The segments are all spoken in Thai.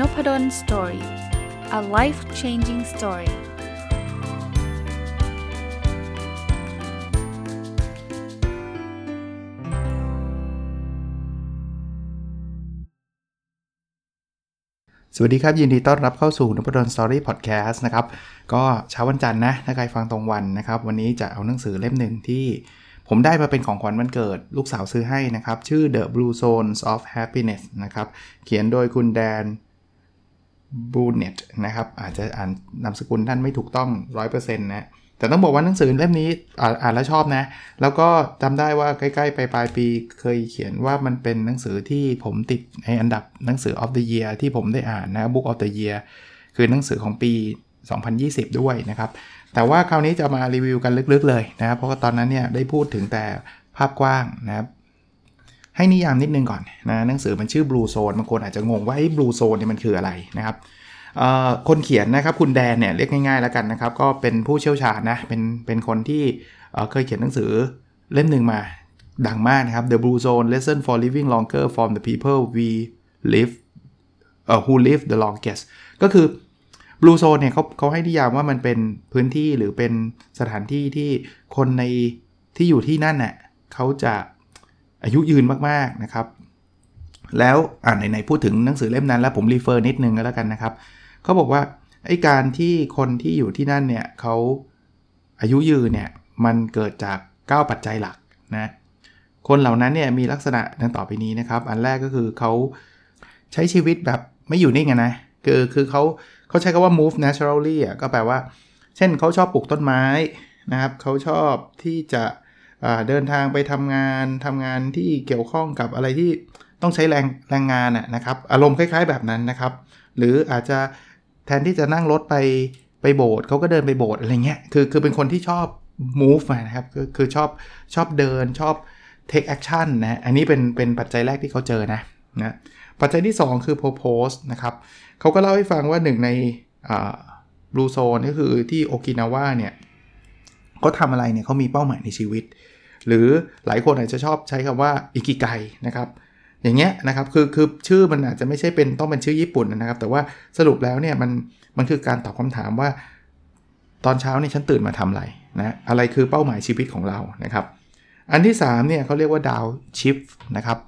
Nopadol's Story a life changing story สวัสดีครับ ยินดีต้อนรับเข้าสู่นพดล Story พอดแคสต์นะครับ ก็เช้าวันจันทร์นะ ถ้าใครฟังตรงวันนะครับ วันนี้จะเอาหนังสือเล่มหนึ่งที่ผมได้มาเป็นของขวัญวันเกิด ลูกสาวซื้อให้นะครับ ชื่อ The Blue Zones of Happiness นะครับ เขียนโดยคุณแดน บูเนตนะครับอาจจะอ่านนามสกุลท่านไม่ถูกต้อง 100%นะแต่ต้องบอกว่าหนังสือเล่มนี้อ่านแล้วชอบนะ แล้วก็จำได้ว่าใกล้ๆไปปลายปีเคยเขียนว่ามันเป็นหนังสือที่ผมติดในอันดับหนังสือ of the year ที่ผมได้อ่านนะ book of the year คือหนังสือของปี 2020 ด้วยนะครับ แต่ว่าคราวนี้จะมารีวิวกันลึกๆเลยนะครับ เพราะว่าตอนนั้นเนี่ยได้พูดถึงแต่ภาพกว้างนะครับ ให้นิยามนิดนึงก่อนนะหนังสือมันชื่อ Blue Zone บางคนอาจจะงงว่าไอ้ Blue Zone เนี่ยมันคืออะไรนะครับคนเขียนนะครับคุณแดนเนี่ยเรียกง่ายๆแล้วกันนะครับ ก็เป็นผู้เชี่ยวชาญนะเป็นเป็นคนที่เคยเขียนหนังสือเล่มหนึ่งมาดังมากนะครับ The Blue Zone Lesson for Living Longer from the People We Live uh, Who Live the Longest ก็คือบลูโซนเนี่ยเขาเขาให้นิยามว่ามันเป็นพื้นที่หรือเป็นสถานที่ที่คนในที่อยู่ที่นั่นเน่ยเขาจะ อายุยืนมากๆนะครับ แล้วอ่านไหนๆพูดถึงหนังสือเล่มนั้นแล้วผมรีเฟอร์นิดนึงก็แล้วกันนะครับเขาบอกว่าไอ้การที่คนที่อยู่ที่นั่นเนี่ยเขาอายุยืนเนี่ยมันเกิดจาก 9 ปัจจัยหลักนะคนเหล่านั้นเนี่ยมีลักษณะดังต่อไปนี้นะครับ อันแรกก็คือเขาใช้ชีวิตแบบไม่อยู่นิ่งนะคือคือเขาเขาใช้คำว่า move naturally อะก็แปลว่า เช่นเขาชอบปลูกต้นไม้นะครับเขาชอบที่จะ เดินทางไปทำงานทำงานที่เกี่ยวข้องกับอะไรที่ต้องใช้แรงแรงงานนะนะครับ อารมณ์คล้าย ๆ แบบนั้นนะครับ หรืออาจจะแทนที่จะนั่งรถไปไปโบสถ์เขาก็เดินไปโบสถ์อะไรเงี้ยคือคือเป็นคนที่ชอบ move นะครับคือคือชอบชอบเดินชอบ take action นะอันนี้เป็นเป็นปัจจัยแรกที่เขาเจอนะนะปัจจัยที่ 2 คือ purpose นะครับเขาก็เล่าให้ฟังว่าหนึ่งในบลูโซนก็คือที่โอกินาว่าเนี่ยเขาทำอะไรเนี่ยเขามีเป้าหมายในชีวิต หรือหลายคนอาจจะชอบใช้คำว่าอิกิไกนะครับอย่างเงี้ยนะครับคือคือชื่อมันอาจจะไม่ใช่เป็นต้องเป็นชื่อญี่ปุ่นนะครับ แต่ว่าสรุปแล้วเนี่ยมันมันคือการตอบคำถามว่า ตอนเช้านี่ฉันตื่นมาทำอะไรนะอะไรคือเป้าหมายชีวิตของเรานะครับ อันที่3เนี่ยเขาเรียกว่า downshift นะครับ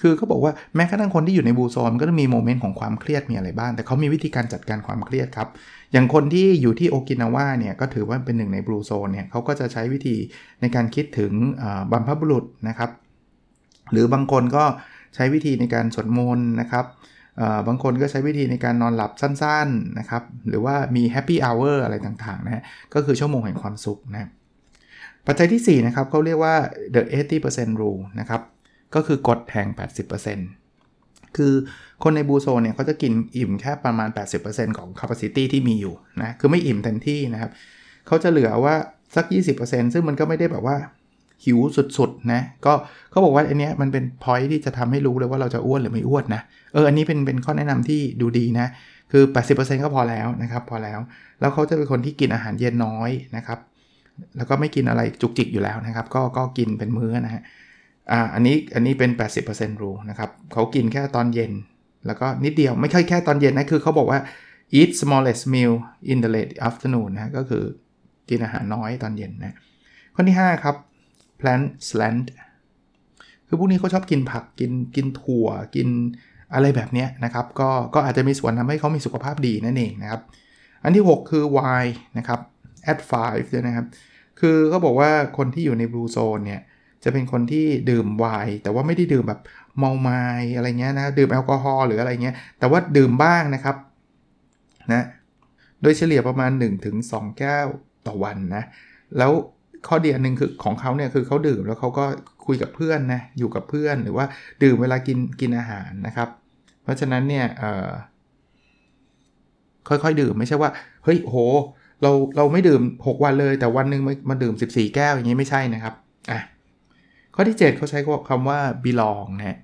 คือเขาบอกว่าแม้กระทั่งคนที่อยู่ใน Blue Zone ก็จะมี moment ของความเครียดมีอะไรบ้างแต่เขามีวิธีการจัดการความเครียดครับ อย่างคนที่อยู่ที่โอกินาวาเนี่ยก็ถือว่าเป็นหนึ่งใน Blue Zone เนี่ยเขาก็จะใช้วิธีในการคิดถึงบรรพบุรุษนะครับ หรือบางคนก็ใช้วิธีในการสวดมนต์นะครับบางคนก็ใช้วิธีในการนอนหลับสั้นๆนะครับ หรือว่ามี happy hour อะไรต่างๆนะฮะก็คือชั่วโมงแห่งความสุขนะ ปัจจัยที่ 4 นะครับเขาเรียกว่า the 80% rule นะครับ ก็คือกฎแห่ง 80% คือคนในบูโซเนี่ยเขาจะกินอิ่มแค่ประมาณ 80%ของ capacity ที่มีอยู่นะคือไม่อิ่มเต็มที่นะครับเขาจะเหลือว่าสัก 20%ซึ่งมันก็ไม่ได้แบบว่าหิวสุดๆนะก็เขาบอกว่าอันนี้มันเป็น point ที่จะทำให้รู้เลยว่าเราจะอ้วนหรือไม่อ้วนนะเอออันนี้เป็นเป็นข้อแนะนำที่ดูดีนะคือ 80%ก็พอแล้วนะครับพอแล้ว แล้วเขาจะเป็นคนที่กินอาหารเย็นน้อยนะครับ แล้วก็ไม่กินอะไรจุกจิกอยู่แล้วนะครับ ก็ก็กินเป็นมื้อนะฮะ อ่าอันนี้อันนี้เป็น 80%รูนะครับเขากินแค่ตอนเย็น แล้วก็นิดเดียวไม่ใช่แค่ตอนเย็นนะคือเขาบอกว่า eat smallest meal in the late afternoon นะก็คือกินอาหารน้อยตอนเย็นนะข้อที่ 5 ครับ plant slant คือพวกนี้เขาชอบกินผักกินกินถั่วกินอะไรแบบนี้นะครับ ก็ก็อาจจะมีส่วนทำให้เขามีสุขภาพดีนั่นเองนะครับ อันที่ 6 คือ wine นะครับ at 5ด้วยนะครับ คือเขาบอกว่าคนที่อยู่ใน blue zone เนี่ย จะเป็นคนที่ดื่มไวน์แต่ว่าไม่ได้ดื่มแบบเมาไม้อะไรเงี้ยนะดื่มแอลกอฮอล์หรืออะไรเงี้ยแต่ว่าดื่มบ้างนะครับนะโดยเฉลี่ยประมาณ 1-2 แก้วต่อวันนะแล้วข้อดีอันหนึ่งคือของเขาเนี่ยคือเขาดื่มแล้วเขาก็คุยกับเพื่อนนะอยู่กับเพื่อนหรือว่าดื่มเวลากินกินอาหารนะครับ เพราะฉะนั้นเนี่ยค่อยๆดื่มไม่ใช่ว่าเฮ้ยโห เราเราไม่ดื่ม 6 วันเลย แต่วันหนึ่งมาดื่ม 14 แก้วอย่างนี้ไม่ใช่นะครับอะ ข้อที่ 7 เขาใช้คำว่า belong นะ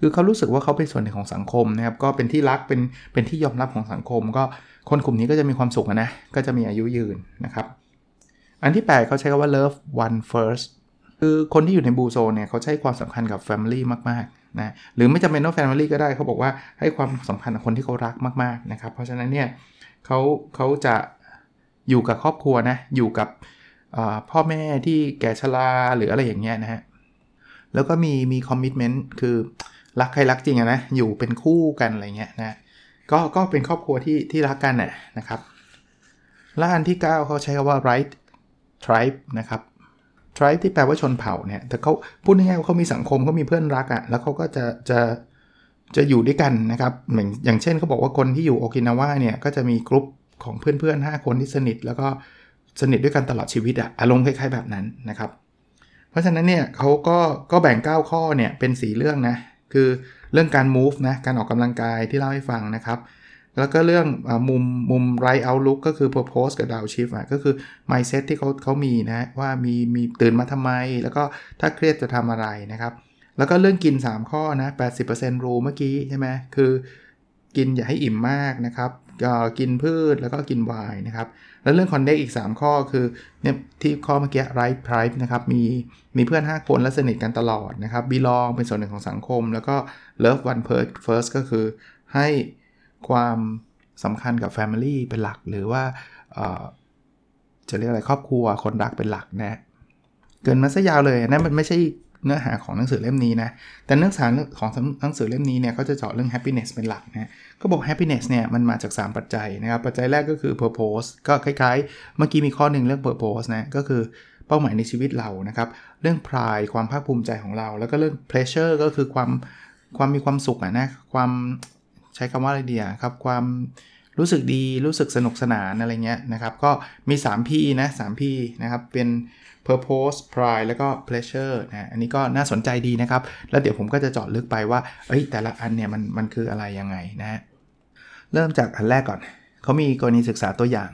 คือเขารู้สึกว่าเขาเป็นส่วนหนึ่งของสังคมนะครับ ก็เป็นที่รักเป็นเป็นที่ยอมรับของสังคม ก็คนกลุ่มนี้ก็จะมีความสุขนะ ก็จะมีอายุยืนนะครับ อันที่ 8 เขาใช้คำว่า loved one first คือคนที่อยู่ใน Blue Zone เนี่ยเขาให้ความสำคัญกับ family มากๆนะหรือไม่จำเป็นต้อง family ก็ได้เขาบอกว่าให้ความสำคัญกับคนที่เขารักมากๆนะครับเพราะฉะนั้นเนี่ยเขาเขาจะอยู่กับครอบครัวนะอยู่กับพ่อแม่ที่แก่ชราหรืออะไรอย่างเงี้ยนะฮะ แล้วก็มีมี commitment คือรักใครรักจริงอะนะ อยู่เป็นคู่กันอะไรเงี้ยนะก็ก็เป็นครอบครัวที่ที่รักกันน่ะนะครับแล้วอันที่ 9เขาใช้คำว่า right tribe นะครับ tribe ที่แปลว่าชนเผ่าเนี่ย แต่เขาพูดง่ายๆว่าเขามีสังคมเขามีเพื่อนรักอะ่ะ แล้วเขาก็จะจะจะอยู่ด้วยกันนะครับเหมือนอย่างเช่นเขาบอกว่าคนที่อยู่โอกินาวาเนี่ย ก็จะมีกลุ่มของเพื่อนๆ 5 คนที่สนิท แล้วก็สนิทด้วยกันตลอดชีวิตอะอารมณ์คล้ายๆแบบนั้นนะครับ เพราะฉะนั้นเนี่ยเขาก็ก็แบ่ง 9 ข้อเนี่ยเป็นสีเรื่องนะ คือเรื่องการ move นะ การออกกำลังกายที่เล่าให้ฟังนะครับ แล้วก็เรื่องอมุมมุม right outlook ก็คือ purpose กับ down shift อะก็คือ mindset ที่เขาเขามีนะว่ามีมีตื่นมาทำไม แล้วก็ถ้าเครียดจะทำอะไรนะครับ แล้วก็เรื่องกิน 3 ข้อนะ 80% rule เมื่อกี้ใช่ไหมคือกินอย่าให้อิ่มมากนะครับ กินพืชแล้วก็กินไวน์นะครับ แล้วเรื่องคอนเน็กอีก 3 ข้อคือเนี่ยที่ข้อเมื่อกี้ right price นะครับมีมีเพื่อน 5 คนและสนิทกันตลอดนะครับ belong เป็นส่วนหนึ่งของสังคม แล้วก็ love one first ก็คือให้ความสำคัญกับ Family เป็นหลักหรือว่าจะเรียกอะไรครอบครัวคนรักเป็นหลักนะเกินมาซะยาวเลยนะมันไม่ใช่ เนื้อหาของหนังสือเล่มนี้นะ แต่เนื้อหาของหนังสือเล่มนี้เนี่ยเขาจะเจาะเรื่อง happiness เป็นหลักนะก็บอก happiness เนี่ยมันมาจาก 3 ปัจจัยนะครับ ปัจจัยแรกก็คือ purpose ก็คล้ายๆ เมื่อกี้มีข้อหนึ่งเรื่อง purpose นะ ก็คือเป้าหมายในชีวิตเรานะครับ เรื่อง pride ความภาคภูมิใจของเรา แล้วก็เรื่อง pleasure ก็คือความความมีความสุขนะความใช้คำว่าอะไรดีครับ ความรู้สึกดี รู้สึกสนุกสนานอะไรเงี้ยนะครับ ก็มี 3P นะ 3P นะครับ เป็น purpose pride แล้วก็ pleasure นะอันนี้ก็น่าสนใจดีนะครับ แล้วเดี๋ยวผมก็จะเจาะลึกไปว่า เอ้ย แต่ละอันเนี่ยมันมันคืออะไรยังไงนะฮะเริ่มจากอันแรกก่อนเขามีกรณีศึกษาตัวอย่าง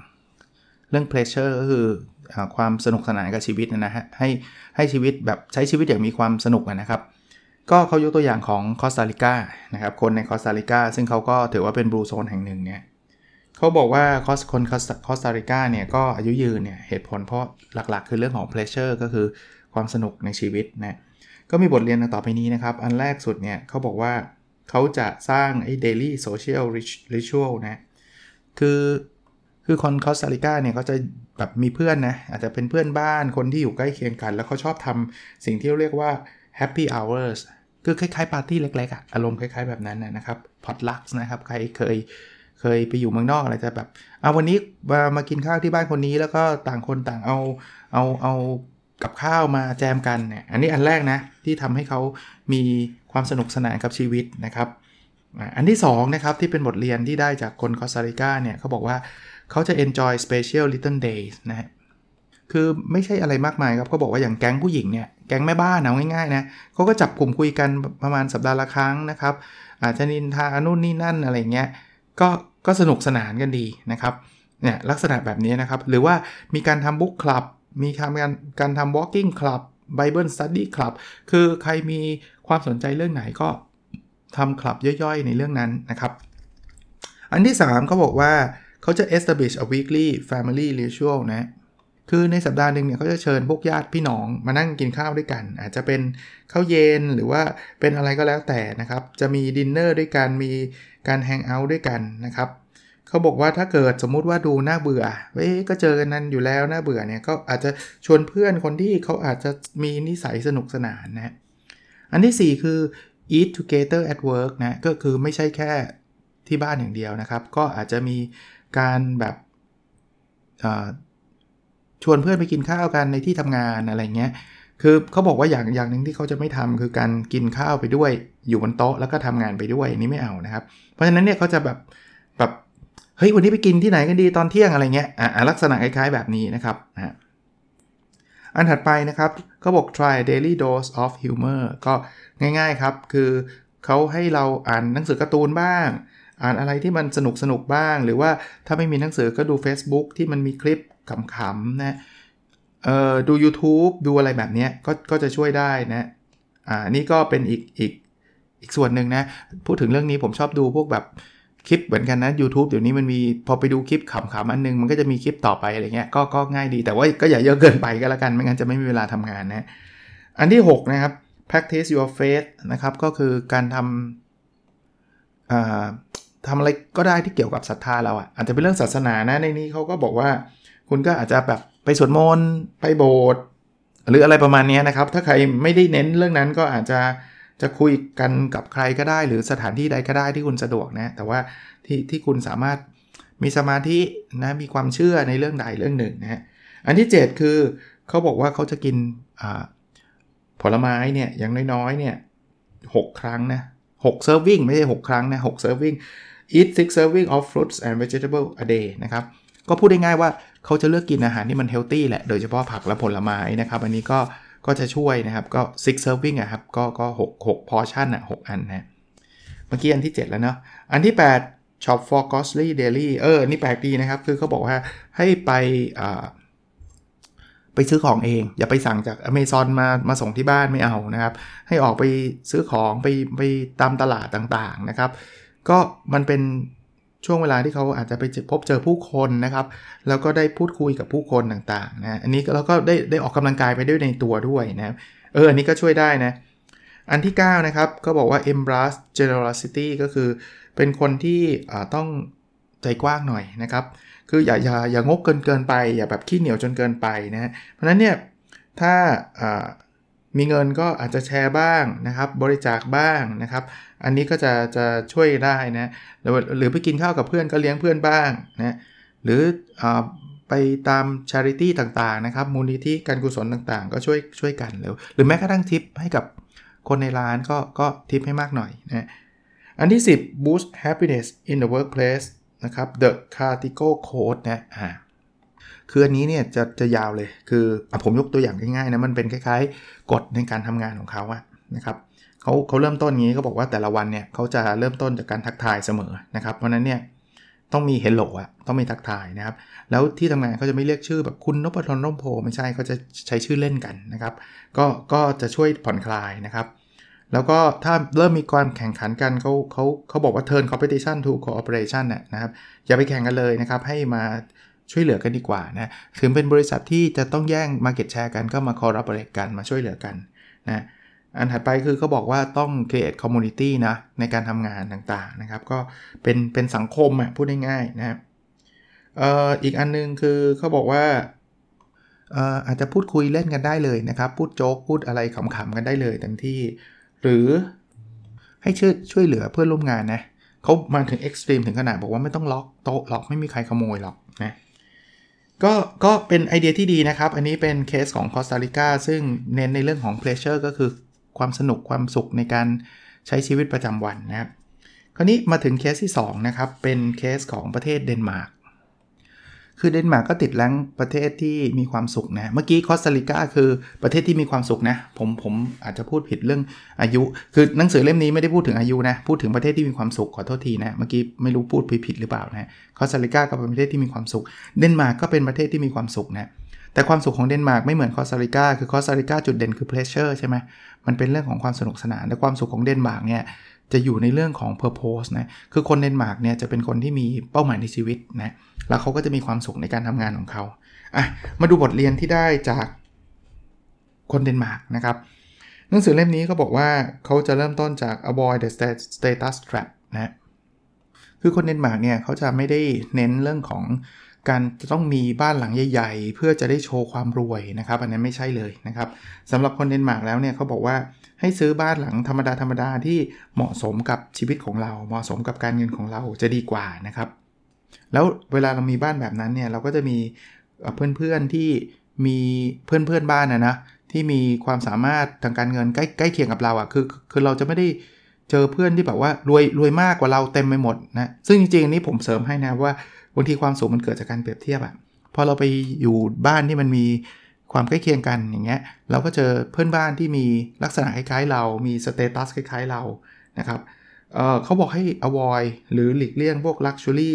เรื่อง pleasure ก็คือความสนุกสนานกับชีวิตนะฮะให้ให้ชีวิตแบบใช้ชีวิตอย่างมีความสนุกนะครับ ก็เขายกตัวอย่างของคอสตาริกานะครับคนในคอสตาริกาซึ่งเขาก็ถือว่าเป็น Blue Zone แห่งหนึ่งเนี่ย เขาบอกว่าคอสคนคอสตาริกาเนี่ยก็อายุยืนเนี่ยเหตุผลเพราะหลักๆ คือเรื่องของ pleasure ก็คือความสนุกในชีวิตนะก็มีบทเรียนต่อไปนี้นะครับ อันแรกสุดเนี่ยเขาบอกว่าเขาจะสร้างไอ้ daily social ritual นะคือคือคนคอสตาริกาเนี่ยเขาจะแบบมีเพื่อนนะอาจจะเป็นเพื่อนบ้านคนที่อยู่ใกล้เคียงกัน แล้วเขาชอบทำสิ่งที่เรียกว่า happy hours คือคล้ายๆปาร์ตี้เล็กๆอะอารมณ์คล้ายๆแบบนั้นนะครับพอตลักส์นะครับ ใครเคย เคยไปอยู่เมืองนอกอะไรจะแบบเอาวันนี้มามากินข้าวที่บ้านคนนี้ แล้วก็ต่างคนต่างเอาเอาเอากับข้าวมาแจมกันเนี่ยอันนี้อันแรกนะที่ทำให้เขามีความสนุกสนานกับชีวิตนะครับอันที่2นะครับที่เป็นบทเรียนที่ได้จากคนคอสตาริกาเนี่ยเขาบอกว่าเขาจะ enjoy special little days นะคือไม่ใช่อะไรมากมายครับเขาบอกว่าอย่างแก๊งผู้หญิงเนี่ยแก๊งแม่บ้านเอาง่ายๆนะเขาก็จับกลุ่มคุยกันประมาณสัปดาห์ละครั้งนะครับ อาจจะนินทานู่นนี่นั่นอะไรเงี้ย ก็ก็สนุกสนานกันดีนะครับเนี่ยลักษณะแบบนี้นะครับ หรือว่ามีการทำบุ๊กคลับ มีการการการทำ walking club Bible study club คือใครมีความสนใจเรื่องไหนก็ทำคลับย่อยๆ ในเรื่องนั้นนะครับ อันที่ 3 เขาบอกว่าเขาจะ establish a weekly family ritual นะ คือในสัปดาห์หนึ่งเนี่ยเขาจะเชิญพวกญาติพี่น้องมานั่งกินข้าวด้วยกัน อาจจะเป็นข้าวเย็นหรือว่าเป็นอะไรก็แล้วแต่นะครับ จะมีดินเนอร์ด้วยกัน มีการแฮงเอาท์ด้วยกันนะครับเขาบอกว่าถ้าเกิดสมมุติว่าดูน่าเบื่อเว้ยก็เจอกันนั้นอยู่แล้วน่าเบื่อเนี่ยก็อาจจะชวนเพื่อนคนที่เขาอาจจะมีนิสัยสนุกสนานนะอันที่ 4 คือ eat together at work นะก็คือไม่ใช่แค่ที่บ้านอย่างเดียวนะครับ ก็อาจจะมีการแบบ ชวนเพื่อนไปกินข้าวกันในที่ทำงานอะไรเงี้ยคือเขาบอกว่าอย่างอย่างหนึ่งที่เขาจะไม่ทำคือการกินข้าวไปด้วย อยู่บนโต๊ะแล้วก็ทำงานไปด้วยนี่ไม่เอานะครับ เพราะฉะนั้นเนี่ยเขาจะแบบแบบเฮ้ยวันนี้ไปกินที่ไหนกันดีตอนเที่ยงอะไรเงี้ยอ่าลักษณะคล้ายๆแบบนี้นะครับนะอันถัดไปนะครับเขาบอก try daily dose of humor ก็ง่ายๆครับ คือเขาให้เราอ่านหนังสือการ์ตูนบ้าง อ่านอะไรที่มันสนุกสนุกบ้าง หรือว่าถ้าไม่มีหนังสือก็ดู Facebook ที่มันมีคลิป ขำๆนะเอ่อดู YouTube ดูอะไรแบบนี้ก็ก็จะช่วยได้นะ อ่านี่ก็เป็นอีกอีกอีกส่วนหนึ่งนะ พูดถึงเรื่องนี้ผมชอบดูพวกแบบคลิปเหมือนกันนะ YouTube เดี๋ยวนี้มันมีพอไปดูคลิปขำๆอันนึง มันก็จะมีคลิปต่อไปอะไรเงี้ยก็ก็ง่ายดีแต่ว่าก็อย่าเยอะเกินไปก็แล้วกัน ไม่งั้นจะไม่มีเวลาทำงานนะ อันที่ 6 นะครับ practice your faith นะครับ ก็คือการทำทำอะไรก็ได้ที่เกี่ยวกับศรัทธาเราอะ่ะอาจจะเป็นเรื่องศาสนานะในนี้เขาก็บอกว่า คุณก็อาจจะแบบไปสวดมนต์ไปโบสถ์หรืออะไรประมาณนี้นะครับ ถ้าใครไม่ได้เน้นเรื่องนั้นก็อาจจะจะคุยกันกับใครก็ได้ หรือสถานที่ใดก็ได้ที่คุณสะดวกนะแต่ว่าที่ที่คุณสามารถมีสมาธินะมีความเชื่อในเรื่องใดเรื่องหนึ่งนะอันที่ 7 คือเขาบอกว่าเขาจะกินผลไม้เนี่ยอย่างน้อยๆเนี่ยหครั้งนะ6 serving ไม่ใช่ 6 ครั้งนะ6 serving eat six serving of fruits and vegetable a day นะครับ ก็พูดได้ง่ายว่า เขาจะเลือกกินอาหารที่มันเฮลตี้แหละ โดยเฉพาะผักและผลไม้นะครับ อันนี้ก็ก็จะช่วยนะครับ ก็ six serving อะครับ ก็ก็6 6 portion อะ6อันนะเมื่อกี้อันที่ 7 แล้วเนาะอันที่ 8 shop for costly daily เออ นี่แปลกดีนะครับ คือเขาบอกว่าให้ไปไปซื้อของเอง อย่าไปสั่งจาก Amazon มามาส่งที่บ้านไม่เอานะครับ ให้ออกไปซื้อของไปไปตามตลาดต่างๆนะครับ ก็มันเป็น ช่วงเวลาที่เขาอาจจะไปพบเจอผู้คนนะครับ แล้วก็ได้พูดคุยกับผู้คนต่างๆนะอันนี้เราก็ได้ได้ออกกำลังกายไปด้วยในตัวด้วยนะเอออันนี้ก็ช่วยได้นะอันที่ 9 นะครับ ก็บอกว่า embrace generosity ก็คือเป็นคนที่ต้องใจกว้างหน่อยนะครับ คืออย่าอย่าอย่างงกเกินเกินไป อย่าแบบขี้เหนียวจนเกินไปนะเพราะนั้นเนี่ยถ้ามีเงินก็อาจจะแชร์บ้างนะครับ บริจาคบ้างนะครับ อันนี้ก็จะจะช่วยได้นะหรือไปกินข้าวกับเพื่อนก็เลี้ยงเพื่อนบ้างนะหรืออไปตามชาริตี้ต่างๆนะครับ มูลนิธิการกุศลต่างๆ ก็ช่วยช่วยกันหรือหรือแม้กระทั่งทิปให้กับคนในร้านก็ก็ทิปให้มากหน่อยนะอันที่ 10 boost happiness in the workplace นะครับ the Cartico Code นะอ่าคืออันนี้เนี่ยจะจะยาวเลย คืออผมยกตัวอย่างง่ายๆนะ มันเป็นคล้ายๆ กฎในการทำงานของเขาอะนะครับ เขาเขาเริ่มต้นงี้เขาบอกว่าแต่ละวันเนี่ยเขาจะเริ่มต้นจากการทักทายเสมอนะครับ เพราะนั้นเนี่ยต้องมีเฮลโลอะต้องมีทักทายนะครับ แล้วที่ทำงานเขาจะไม่เรียกชื่อแบบคุณนพดลร่มโพไม่ใช่เขาจะใช้ชื่อเล่นกันนะครับ ก็ก็จะช่วยผ่อนคลายนะครับ แล้วก็ถ้าเริ่มมีความแข่งขันกันเขาเขาเขาบอกว่า turn competition to cooperation นะครับ อย่าไปแข่งกันเลยนะครับ ให้มาช่วยเหลือกันดีกว่านะถึงเป็นบริษัทที่จะต้องแย่ง Market Share กันก็มา collaborate กันมาช่วยเหลือกันนะ อันถัดไปคือเขาบอกว่าต้อง create community นะในการทำงานต่างๆนะครับ ก็เป็นเป็นสังคมอะพูดง่ายๆนะครับอ,อ,อีกอันนึงคือเขาบอกว่าเอ่ออาจจะพูดคุยเล่นกันได้เลยนะครับ พูดโจ๊กพูดอะไรขำๆกันได้เลยเต็มที่ หรือให้ช่วยช่วยเหลือเพื่อนร่วมงานนะเขามาถึงเอ็กซ์ตรีมถึงขนาดบอกว่าไม่ต้องล็อกโต๊ะล็อกไม่มีใครขโมยหรอกนะก็ก็เป็นไอเดียที่ดีนะครับ อันนี้เป็นเคสของคอสตาริกาซึ่งเน้นในเรื่องของ pleasure ก็คือ ความสนุกความสุขในการใช้ชีวิตประจำวันนะครับคราวนี้มาถึงเคสที่2นะครับเป็นเคสของประเทศเดนมาร์กคือเดนมาร์กก็ติด rank ประเทศที่มีความสุขนะ เมื่อกี้คอสตาริกาคือประเทศที่มีความสุขนะ ผมผมอาจจะพูดผิดเรื่องอายุ คือหนังสือเล่มนี้ไม่ได้พูดถึงอายุนะ พูดถึงประเทศที่มีความสุขขอโทษทีนะ เมื่อกี้ไม่รู้พูดผิดหรือเปล่านะคอสตาริกาก็เป็นประเทศที่มีความสุข เดนมาร์กก็เป็นประเทศที่มีความสุขนะ แต่ความสุขของเดนมาร์กไม่เหมือนคอสตาริกาคือคอสตาริกาจุดเด่นคือ pleasure ใช่ไหมมันเป็นเรื่องของความสนุกสนานแต่ความสุขของเดนมาร์กเนี่ยจะอยู่ในเรื่องของ purpose นะ คือคนเดนมาร์กเนี่ยจะเป็นคนที่มีเป้าหมายในชีวิตนะ แล้วเขาก็จะมีความสุขในการทำงานของเขา อะ มาดูบทเรียนที่ได้จากคนเดนมาร์กนะครับ หนังสือเล่มนี้ก็บอกว่าเขาจะเริ่มต้นจาก avoid the status trap นะ คือคนเดนมาร์กเนี่ยเขาจะไม่ได้เน้นเรื่องของ การจะต้องมีบ้านหลังใหญ่ๆ เพื่อจะได้โชว์ความรวยนะครับอันนั้นไม่ใช่เลยนะครับสำหรับคนเดนมาร์กแล้วเนี่ยเขาบอกว่าให้ซื้อบ้านหลังธรรมดาธรรมดาที่เหมาะสมกับชีวิตของเรา เหมาะสมกับการเงินของเราจะดีกว่านะครับแล้วเวลาเรามีบ้านแบบนั้นเนี่ยเราก็จะมีเพื่อนๆที่มีเพื่อนเพื่อนบ้านนะนะที่มีความสามารถทางการเงินใกล้ใกล้เคียงกับเราอะ่ะคือคือเราจะไม่ได้เจอเพื่อนที่แบบว่ารวยรวยมากกว่าเราเต็มไปหมดนะซึ่งจริงๆนี้ผมเสริมให้นะว่า บางทีความสุขมันเกิดจากการเปรียบเทียบอะพอเราไปอยู่บ้านที่มันมีความใกล้เคียงกันอย่างเงี้ยเราก็เจอเพื่อนบ้านที่มีลักษณะคล้ายๆ เรา มี status คล้ายๆเรานะครับเขาบอกให้ avoid หรือหลีกเลี่ยงพวก luxury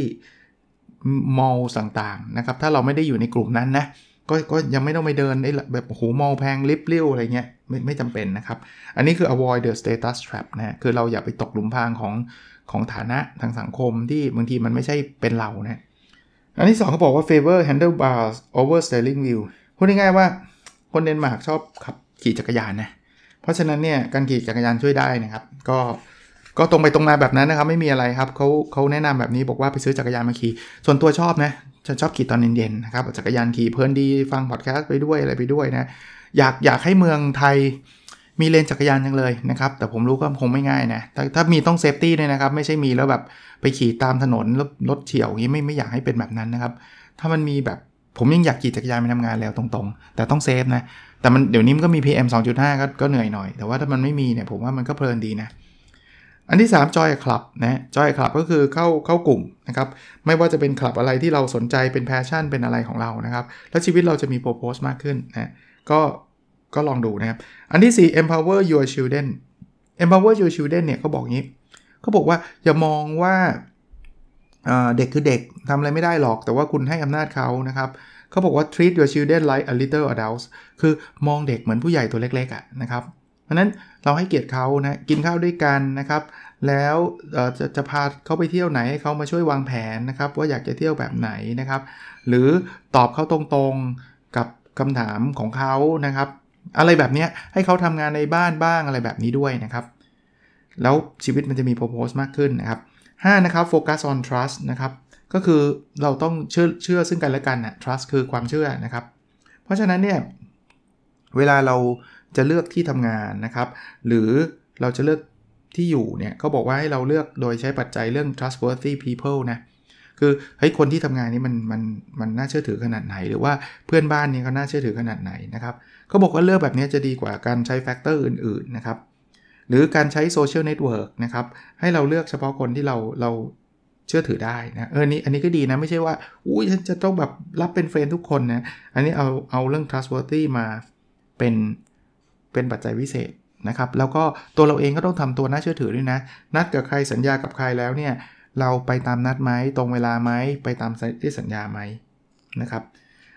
mall ต่างๆนะครับถ้าเราไม่ได้อยู่ในกลุ่มนั้นนะก็ก็ยังไม่ต้องไปเดินแบบโอ้โหมอลแพงลิฟเลี้ยวอะไรเงี้ยไม่ไม่จำเป็นนะครับ อันนี้คือ avoid the status trap นะคือเราอย่าไปตกหลุมพรางของของฐานะทางสังคมที่บางทีมันไม่ใช่เป็นเรานะ อันที่2เขาบอกว่า favor handlebars over steering wheel พูดง่ายๆว่าคนเดนมาร์กชอบขับขี่จักรยานนะ เพราะฉะนั้นเนี่ยการขี่จักรยานช่วยได้นะครับ ก็ก็ตรงไปตรงมาแบบนั้นนะครับ ไม่มีอะไรครับเขาเขาแนะนำแบบนี้บอกว่าไปซื้อจักรยานมาขี่ ส่วนตัวชอบนะฉันชอบขี่ตอนเย็นๆนะครับจักรยานขี่เพลินดีฟังพอดแคสต์ไปด้วยอะไรไปด้วยนะอยากอยากให้เมืองไทย มีเลนจักรยานจังเลยนะครับ แต่ผมรู้ก็คงไม่ง่ายนะถ้าถ้ามีต้อง safety ด้วยนะครับ ไม่ใช่มีแล้วแบบไปขี่ตามถนนแล้วรถเฉี่ยวอย่างนี้ไม่ไม่อยากให้เป็นแบบนั้นนะครับ ถ้ามันมีแบบผมยังอยากขี่จักรยานไปทำงานแล้วตรงๆ แต่ต้อง safe นะ แต่มันเดี๋ยวนี้มันก็มี PM 2.5 ก็ก็เหนื่อยหน่อย แต่ว่าถ้ามันไม่มีเนี่ยผมว่ามันก็เพลินดีนะ อันที่3 Joy Club นะ Joy Club ก็คือเข้าเข้ากลุ่มนะครับ ไม่ว่าจะเป็นคลับอะไรที่เราสนใจเป็นแพชชั่นเป็นอะไรของเรานะครับ แล้วชีวิตเราจะมีโปรโพสมากขึ้นนะ ก็ ก็ลองดูนะครับ อันที่ 4 empower your children empower your children เนี่ยเขาบอกงี้เขาบอกว่าอย่ามองว่าเด็กคือเด็กทำอะไรไม่ได้หรอก แต่ว่าคุณให้อำนาจเขานะครับเขาบอกว่า treat your children like a little adults คือมองเด็กเหมือนผู้ใหญ่ตัวเล็กๆอะ่ะนะครับเพราะนั้นเราให้เกียรติเขานะกินข้าวด้วยกันนะครับ แล้วจะจะพาเขาไปเที่ยวไหนให้เขามาช่วยวางแผนนะครับ ว่าอยากจะเที่ยวแบบไหนนะครับ หรือตอบเขาตรงๆกับคำถามของเขานะครับ อะไรแบบนี้ให้เขาทำงานในบ้านบ้างอะไรแบบนี้ด้วยนะครับ แล้วชีวิตมันจะมี purpose มากขึ้นนะครับ5นะครับ focus on trust นะครับก็คือเราต้องเชื่อเชื่อซึ่งกันและกันนะ trust คือความเชื่อนะครับ เพราะฉะนั้นเนี่ยเวลาเราจะเลือกที่ทำงานนะครับ หรือเราจะเลือกที่อยู่เนี่ยเขาบอกว่าให้เราเลือกโดยใช้ปัจจัยเรื่อง trustworthy people นะ คือเฮ้ยคนที่ทำงานนี้มันมันมันน่าเชื่อถือขนาดไหน หรือว่าเพื่อนบ้านนี้เขาน่าเชื่อถือขนาดไหนนะครับเขาบอกว่าเลือกแบบนี้จะดีกว่าการใช้ factor อื่นๆนะครับหรือการใช้โซเชียลเน็ตเวิร์กนะครับให้เราเลือกเฉพาะคนที่เราเราเชื่อถือได้นะเออนี่อันนี้ก็ดีนะ ไม่ใช่ว่าอุ้ยฉันจะต้องแบบรับเป็นเฟรนทุกคนนะอันนี้เอาเอาเรื่อง trustworthy มาเป็นเป็นปัจจัยวิเศษนะครับแล้วก็ตัวเราเองก็ต้องทำตัวน่าเชื่อถือด้วยนะ นัดกับใครสัญญากับใครแล้วเนี่ย เราไปตามนัดไหมตรงเวลาไหมไปตามที่สัญญาไหมนะครับ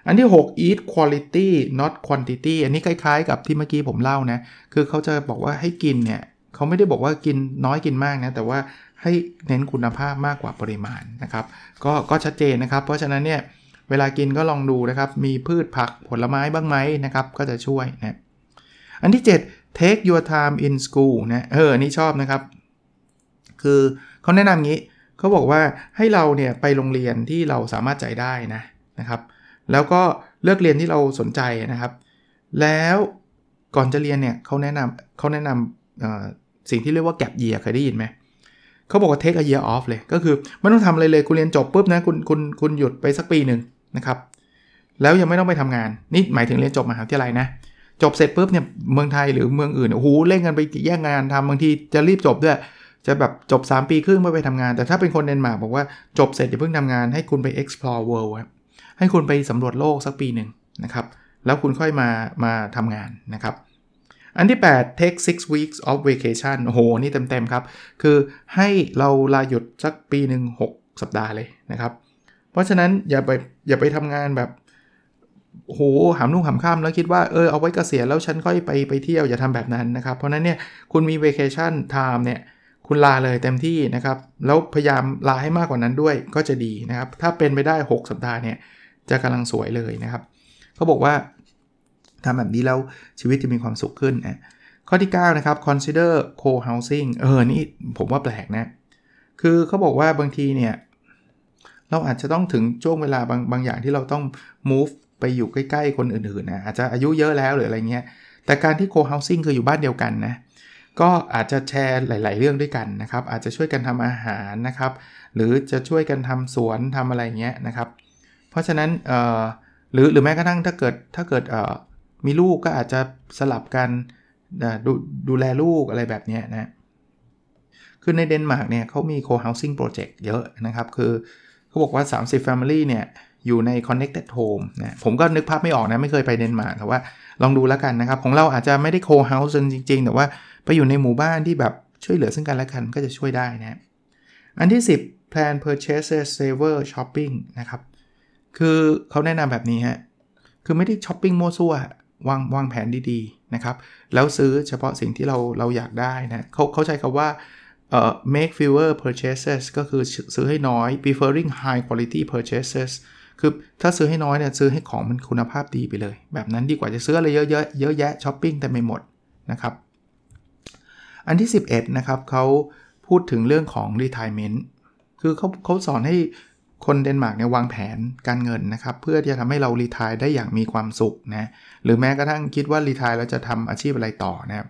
อันที่ 6 eat quality not quantity อันนี้คล้ายๆ กับที่เมื่อกี้ผมเล่านะ คือเขาจะบอกว่าให้กินเนี่ยเขาไม่ได้บอกว่ากินน้อยกินมากนะ แต่ว่าให้เน้นคุณภาพมากกว่าปริมาณนะครับ ก็ก็ชัดเจนนะครับ เพราะฉะนั้นเนี่ยเวลากินก็ลองดูนะครับ มีพืชผักผลไม้บ้างไหมนะครับ ก็จะช่วยนะ อันที่ 7 take your time in school นะ เออ อันนี้ชอบนะครับ คือเขาแนะนำงี้ เขาบอกว่าให้เราเนี่ยไปโรงเรียนที่เราสามารถใจได้นะนะครับ แล้วก็เลือกเรียนที่เราสนใจนะครับ แล้วก่อนจะเรียนเนี่ยเขาแนะนำเขาแนะนำสิ่งที่เรียกว่าแกลบเยียเคยได้ยินไหมเขาบอกว่า take a year off เลย ก็คือไม่ต้องทำอะไรเลย คุณเรียนจบปุ๊บนะคุณคุณคุณหยุดไปสักปีหนึ่งนะครับ แล้วยังไม่ต้องไปทำงาน นี่หมายถึงเรียนจบมหาวิทยาลัยนะจบเสร็จปุ๊บเนี่ยเมืองไทยหรือเมืองอื่นโอ้โหเร่งกันไปแย่งงานทำบางทีจะรีบจบด้วย จะแบบจบ 3 ปีครึ่งไม่ไปทำงาน แต่ถ้าเป็นคนเดนมาร์กบอกว่าจบเสร็จอย่าเพิ่งทำงาน ให้คุณไป explore world ครับให้คุณไปสำรวจโลกสักปีหนึ่งนะครับแล้วคุณค่อยมามาทำงานนะครับ อันที่ 8 take six weeks of vacation โอ้โห นี่เต็ม ๆ ครับ คือให้เราลาหยุดสักปีหนึ่ง6 สัปดาห์เลยนะครับ เพราะฉะนั้นอย่าไปอย่าไปทำงานแบบโหหามนุ่งหามข้ามแล้วคิดว่าเออเอาไว้กเกษียณแล้วฉันค่อยไปไปเที่ยวอย่าทำแบบนั้นนะครับ เพราะนั้นเนี่ยคุณมี vacation time เนี่ย คุณลาเลยเต็มที่นะครับ แล้วพยายามลาให้มากกว่านั้นด้วยก็จะดีนะครับ ถ้าเป็นไปได้ 6 สัปดาห์เนี่ยจะกำลังสวยเลยนะครับเขาบอกว่าทำแบบนี้แล้วชีวิตจะมีความสุขขึ้นนะข้อที่ 9 นะครับ consider co-housing เออ นี่ผมว่าแปลกนะ คือเขาบอกว่าบางทีเนี่ย เราอาจจะต้องถึงช่วงเวลาบางบางอย่างที่เราต้อง move ไปอยู่ใกล้ ๆ คนอื่นๆนะอาจจะอายุเยอะแล้วหรืออะไรเงี้ย แต่การที่ co-housing คืออยู่บ้านเดียวกันนะ ก็อาจจะแชร์หลาย ๆ เรื่องด้วยกันนะครับ อาจจะช่วยกันทำอาหารนะครับ หรือจะช่วยกันทำสวนทำอะไรเงี้ยนะครับ เพราะฉะนั้นเออหรือหรือแม้กระทั่งถ้าเกิดถ้าเกิดเออมีลูกก็อาจจะสลับกันดดูแลลูกอะไรแบบนี้นะคือในเดนมาร์กเนี่ยเขามี co-housing project เยอะนะครับ คือเขาบอกว่า 30 family เนี่ย อยู่ใน connected home นะผมก็นึกภาพไม่ออกนะ ไม่เคยไปเดนมาร์กแต่ว่าลองดูแล้วกันนะครับ ของเราอาจจะไม่ได้ co-house จริง ๆ แต่ว่าไปอยู่ในหมู่บ้านที่แบบช่วยเหลือซึ่งกันและกันก็จะช่วยได้นะอันที่ 10 plan purchases saver shopping นะครับ คือเขาแนะนำแบบนี้ฮะ คือไม่ได้ช้อปปิ้งมั่วซั่ววางวางแผนดีๆนะครับ แล้วซื้อเฉพาะสิ่งที่เราเราอยากได้นะเขาเขาใช้คำว่าเอ่อ make fewer purchases ก็คือซื้อให้น้อย preferring high quality purchases คือถ้าซื้อให้น้อยเนี่ยซื้อให้ของมันคุณภาพดีไปเลย แบบนั้นดีกว่าจะซื้ออะไรเยอะๆเยอะแยะช้อปปิ้งแต่ไม่หมดนะครับ อันที่ 11 นะครับเขาพูดถึงเรื่องของ retirement คือเขาเขาสอนให้คนเดนมาร์กเนี่ยวางแผนการเงินนะครับ เพื่อที่จะทำให้เรารีทายได้อย่างมีความสุขนะหรือแม้กระทั่งคิดว่ารีทายแล้วจะทำอาชีพอะไรต่อนะครับ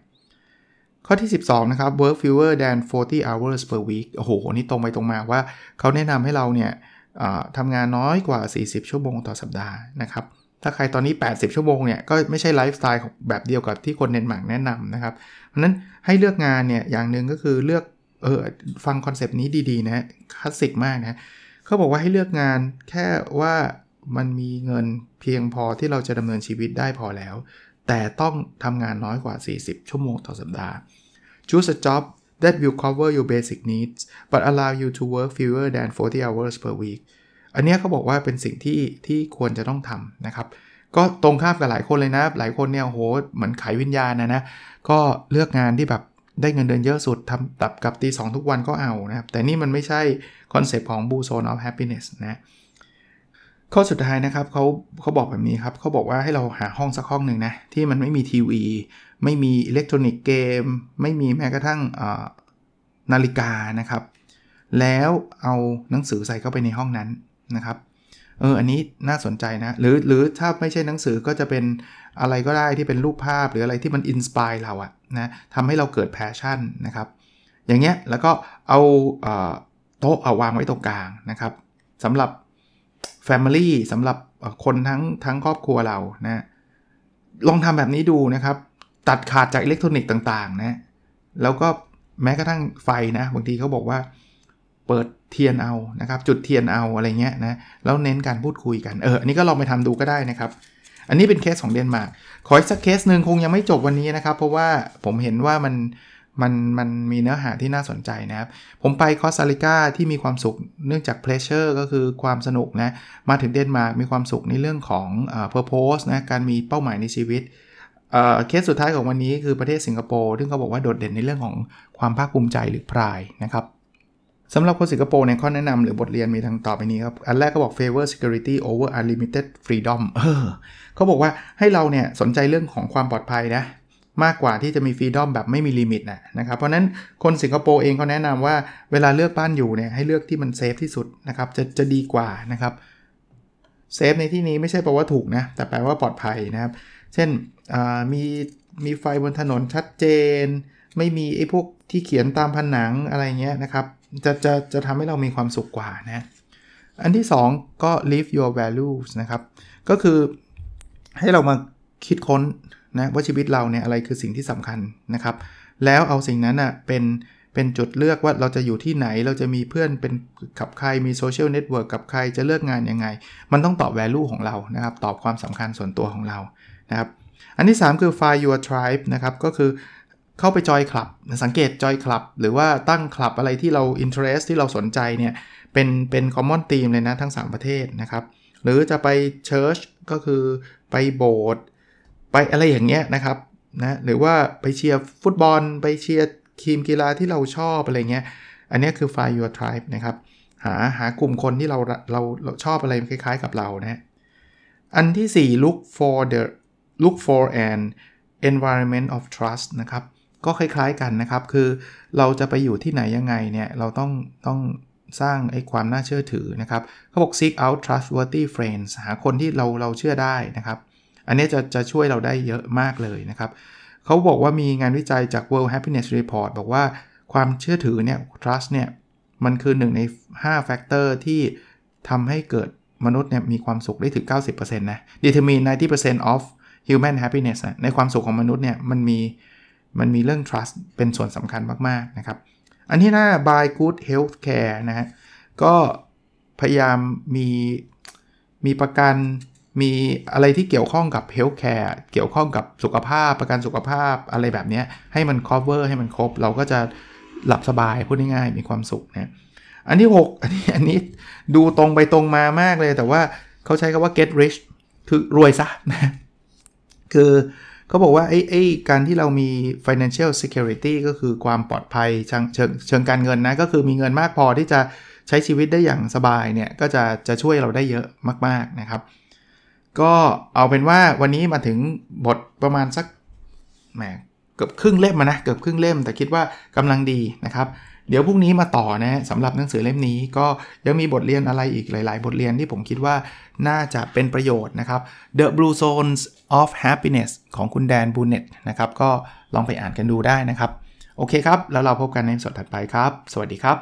ข้อที่ 12 นะครับ work fewer than 40 hours per week โอ้โห นี่ตรงไปตรงมาว่าเขาแนะนำให้เราเนี่ย ทำงานน้อยกว่า 40 ชั่วโมงต่อสัปดาห์นะครับ ถ้าใครตอนนี้ 80 ชั่วโมงเนี่ยก็ไม่ใช่ไลฟ์สไตล์แบบเดียวกับที่คนเดนมาร์กแนะนำนะครับ เพราะนั้นให้เลือกงานเนี่ยอย่างหนึ่งก็คือเลือกเออฟังคอนเซปต์นี้ดีๆนะคลาสสิกมากนะเขาบอกว่าให้เลือกงานแค่ว่ามันมีเงินเพียงพอที่เราจะดำเนินชีวิตได้พอแล้ว แต่ต้องทำงานน้อยกว่า 40 ชั่วโมงต่อสัปดาห์ choose a job that will cover your basic needs but allow you to work fewer than 40 hours per week อันนี้เขาบอกว่าเป็นสิ่งที่ที่ควรจะต้องทำนะครับ ก็ตรงข้ามกับหลายคนเลยนะ หลายคนเนี่ยโหเหมือนขายวิญญาณนะนะ ก็เลือกงานที่แบบได้เงินเดือนเยอะสุดทำแบบกลับตีสองทุกวันก็เอานะครับ แต่นี่มันไม่ใช่คอนเซปต์ของ Blue Zone of Happiness นะข้อสุดท้ายนะครับเขาเขาบอกแบบนี้ครับเขาบอกว่าให้เราหาห้องสักห้องหนึ่งนะที่มันไม่มีทีวี ไม่มีอิเล็กทรอนิกส์เกม ไม่มีแม้กระทั่งนาฬิกานะครับ แล้วเอาหนังสือใส่เข้าไปในห้องนั้นนะครับ เออ อันนี้น่าสนใจนะ หรือหรือถ้าไม่ใช่หนังสือก็จะเป็นอะไรก็ได้ที่เป็นรูปภาพหรืออะไรที่มัน inspire เราอะนะทำให้เราเกิด passion นะครับ อย่างเงี้ย แล้วก็เอาโต๊ะเอาวางไว้ตรงกลางนะครับสำหรับ Family สำหรับคนทั้งทั้งครอบครัวเรานะลองทำแบบนี้ดูนะครับ ตัดขาดจากอิเล็กทรอนิกส์ต่างๆนะแล้วก็แม้กระทั่งไฟนะบางทีเขาบอกว่าเปิดเทียนเอานะครับ จุดเทียนเอาอะไรเงี้ยนะแล้วเน้นการพูดคุยกันเอออันนี้ก็ลองไปทำดูก็ได้นะครับ อันนี้เป็นเคสของเดนมาร์กขออีกสักเคสหนึ่งคงยังไม่จบวันนี้นะครับ เพราะว่าผมเห็นว่ามันมันมันมีเนื้อหาที่น่าสนใจนะครับ ผมไปคอสตาริกาที่มีความสุขเนื่องจาก pleasure ก็คือความสนุกนะ มาถึงเดนมาร์กมีความสุขในเรื่องของเอ่อ purpose นะการมีเป้าหมายในชีวิต เคสสุดท้ายของวันนี้คือประเทศสิงคโปร์ซึ่งเขาบอกว่าโดดเด่นในเรื่องของความภาคภูมิใจหรือ pride นะครับสำหรับคนสิงคโปร์ในข้อแนะนำหรือบทเรียนมีดังต่อไปนี้ครับ อันแรกก็บอก favor security over unlimited freedom เออเขาบอกว่าให้เราเนี่ยสนใจเรื่องของความปลอดภัยนะ มากกว่าที่จะมี freedom แบบไม่มี limit นะนะครับ เพราะนั้นคนสิงคโปร์เองเขาแนะนำว่าเวลาเลือกบ้านอยู่เนี่ยให้เลือกที่มัน safe ที่สุดนะครับจะจะดีกว่านะครับเซฟในที่นี้ไม่ใช่แปลว่าถูกนะแต่แปลว่าปลอดภัยนะครับ เช่น มีมีไฟบนถนนชัดเจน ไม่มีไอ้พวกที่เขียนตามผนังอะไรเงี้ยนะครับ จะจะจะทำให้เรามีความสุขกว่านะ อันที่ 2 ก็ live your values นะครับ ก็คือให้เรามาคิดค้นนะว่าชีวิตเราเนี่ยอะไรคือสิ่งที่สำคัญนะครับ แล้วเอาสิ่งนั้นอะเป็นเป็นจุดเลือกว่าเราจะอยู่ที่ไหนเราจะมีเพื่อนเป็นกับใครมีโซเชียลเน็ตเวิร์กกับใครจะเลือกงานยังไง มันต้องตอบ value ของเรานะครับ ตอบความสำคัญส่วนตัวของเรานะครับ อันที่ 3 คือ find your tribe นะครับ ก็คือเข้าไป join club สังเกต join club หรือว่าตั้งคลับอะไรที่เรา interest ที่เราสนใจเนี่ย เป็นเป็น common theme เลยนะทั้ง 3 ประเทศนะครับ หรือจะไป church ก็คือไปโบสถ์ไปอะไรอย่างเงี้ยนะครับนะหรือว่าไปเชียร์ฟุตบอล ไปเชียร์ทีมกีฬาที่เราชอบอะไรเงี้ย อันนี้คือ find your tribe นะครับ หาหากลุ่มคนที่เราเราเราชอบอะไรคล้ายๆกับเรานะ อันที่ 4 look for the look for an environment of trust นะครับ ก็คล้ายๆกันนะครับ คือเราจะไปอยู่ที่ไหนยังไงเนี่ย เราต้องต้องสร้างไอ้ความน่าเชื่อถือนะครับเขาบอก seek out trustworthy friends หาคนที่เราเราเชื่อได้นะครับ อันนี้จะจะช่วยเราได้เยอะมากเลยนะครับ เขาบอกว่ามีงานวิจัยจาก World Happiness Report บอกว่าความเชื่อถือเนี่ย trust เนี่ย มันคือหนึ่งใน5 factor ที่ทำให้เกิดมนุษย์เนี่ยมีความสุขได้ถึง 90%นะ determine 90% of human happiness นะในความสุขของมนุษย์เนี่ยมันมีมันมีเรื่อง trust เป็นส่วนสำคัญมากๆนะครับ อันที่ห้า buy good health care นะฮะก็พยายามมีมีประกันมีอะไรที่เกี่ยวข้องกับเฮลท์แคร์เกี่ยวข้องกับสุขภาพประกันสุขภาพอะไรแบบนี้ให้มัน cover ให้มันครบ เราก็จะหลับสบายพูดง่ายๆมีความสุขนะอันที่ 6 อันนี้อันนี้ดูตรงไปตรงมามากเลย แต่ว่าเขาใช้คำว่า get rich คือรวยซะนะ คือเขาบอกว่าไอ้ไอ้การที่เรามี financial security ก็คือความปลอดภัยเชิงเชิงการเงินนะ ก็คือมีเงินมากพอที่จะใช้ชีวิตได้อย่างสบายเนี่ย ก็จะจะช่วยเราได้เยอะมาก ๆ นะครับ ก็เอาเป็นว่าวันนี้มาถึงบทประมาณสักแหมเกือบครึ่งเล่มนะ เกือบครึ่งเล่ม แต่คิดว่ากำลังดีนะครับ เดี๋ยวพรุ่งนี้มาต่อนะสำหรับหนังสือเล่มนี้ก็ยังมีบทเรียนอะไรอีกหลาย ๆ บทเรียนที่ผมคิดว่าน่าจะเป็นประโยชน์นะครับ The Blue Zones of Happiness ของคุณแดนบูเน็ตนะครับ ก็ลองไปอ่านกันดูได้นะครับ โอเคครับ แล้วเราพบกันในสดถัดไปครับ สวัสดีครับ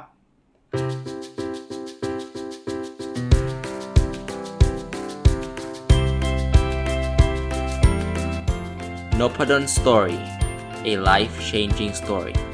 n o p a d o n Story a life changing story